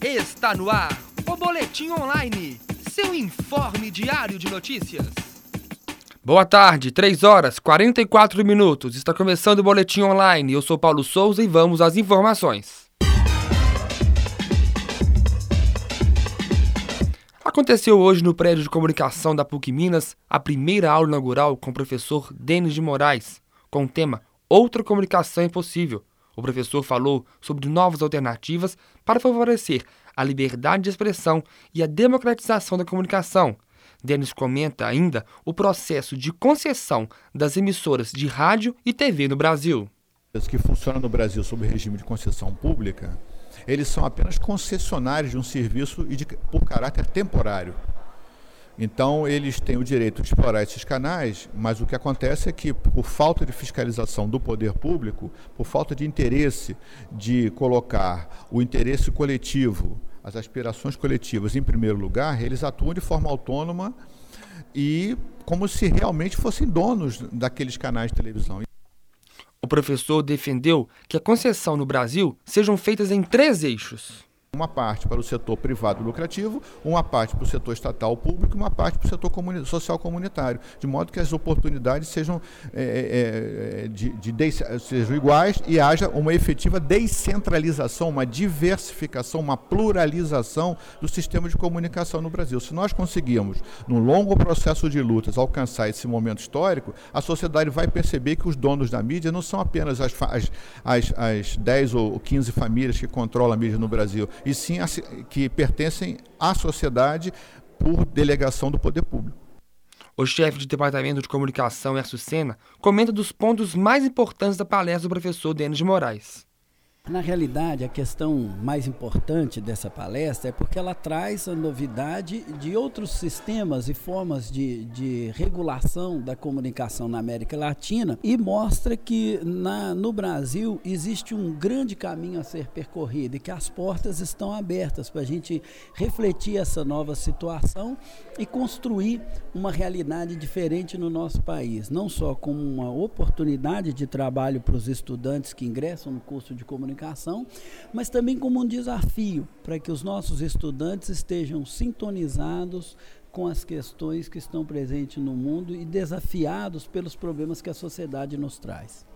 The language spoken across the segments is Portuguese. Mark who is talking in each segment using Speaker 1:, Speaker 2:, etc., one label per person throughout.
Speaker 1: Está no ar o Boletim Online, seu informe diário de notícias.
Speaker 2: Boa tarde, 3 horas 44 minutos. Está começando o Boletim Online. Eu sou Paulo Souza e vamos às informações. Aconteceu hoje no prédio de comunicação da PUC Minas a primeira aula inaugural com o professor Denis de Moraes, com o tema Outra Comunicação é Possível. O professor falou sobre novas alternativas para favorecer a liberdade de expressão e a democratização da comunicação. Denis comenta ainda o processo de concessão das emissoras de rádio e TV no Brasil.
Speaker 3: As que funcionam no Brasil sob regime de concessão pública, eles são apenas concessionários de um serviço e de, por caráter temporário. Então, eles têm o direito de explorar esses canais, mas o que acontece é que, por falta de fiscalização do poder público, por falta de interesse de colocar o interesse coletivo, as aspirações coletivas em primeiro lugar, eles atuam de forma autônoma e como se realmente fossem donos daqueles canais de televisão.
Speaker 2: O professor defendeu que a concessão no Brasil sejam feitas em três eixos
Speaker 3: uma parte para o setor privado lucrativo, uma parte para o setor estatal público e uma parte para o setor comuni social comunitário, de modo que as oportunidades sejam, é, é, de, de, de, sejam iguais e haja uma efetiva descentralização, uma diversificação, uma pluralização do sistema de comunicação no Brasil. Se nós conseguirmos, num longo processo de lutas, alcançar esse momento histórico, a sociedade vai perceber que os donos da mídia não são apenas as, as, as, as 10 ou 15 famílias que controlam a mídia no Brasil, e sim que pertencem à sociedade por delegação do poder público.
Speaker 2: O chefe de departamento de comunicação, Erso Sena, comenta dos pontos mais importantes da palestra do professor Denis de Moraes.
Speaker 4: Na realidade, a questão mais importante dessa palestra é porque ela traz a novidade de outros sistemas e formas de, de regulação da comunicação na América Latina e mostra que na, no Brasil existe um grande caminho a ser percorrido e que as portas estão abertas para a gente refletir essa nova situação e construir uma realidade diferente no nosso país, não só como uma oportunidade de trabalho para os estudantes que ingressam no curso de comunicação comunicação, mas também como um desafio para que os nossos estudantes estejam sintonizados com as questões que estão presentes no mundo e desafiados pelos problemas que a sociedade nos traz.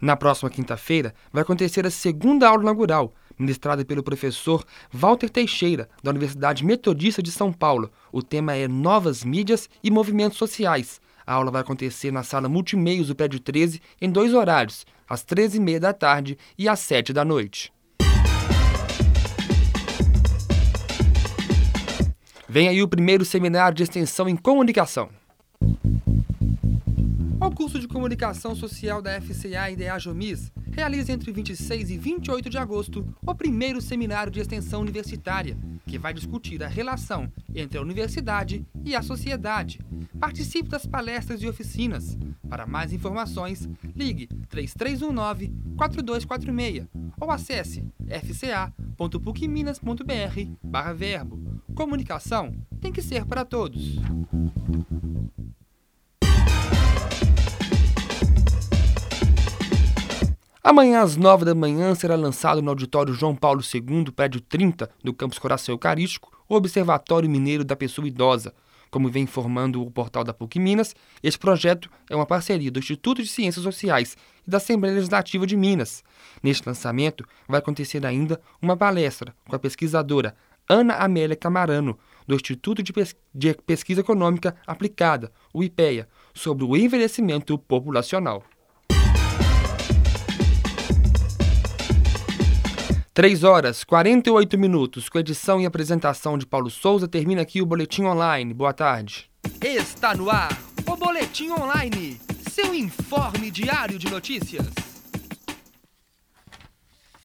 Speaker 2: Na próxima quinta-feira vai acontecer a segunda aula inaugural, ministrada pelo professor Walter Teixeira, da Universidade Metodista de São Paulo. O tema é Novas Mídias e Movimentos Sociais. A aula vai acontecer na sala Multimeios do Prédio 13 em dois horários, às 13h30 da tarde e às 7 da noite. Vem aí o primeiro seminário de extensão em comunicação. O curso de Comunicação Social da FCA e da AJOMIS realiza entre 26 e 28 de agosto o primeiro seminário de extensão universitária, que vai discutir a relação entre a universidade e a sociedade. Participe das palestras e oficinas. Para mais informações, ligue 3319-4246 ou acesse fca.pucminas.br/verbo. Comunicação tem que ser para todos. Amanhã, às nove da manhã, será lançado no auditório João Paulo II, prédio 30, do campus Coração Eucarístico, o Observatório Mineiro da Pessoa Idosa. Como vem informando o portal da PUC Minas, este projeto é uma parceria do Instituto de Ciências Sociais e da Assembleia Legislativa de Minas. Neste lançamento, vai acontecer ainda uma palestra com a pesquisadora Ana Amélia Camarano, do Instituto de, Pes de Pesquisa Econômica Aplicada, o IPEA, sobre o envelhecimento populacional. 3 horas 48 minutos, com edição e apresentação de Paulo Souza, termina aqui o Boletim Online. Boa tarde.
Speaker 1: Está no ar o Boletim Online, seu informe diário de notícias.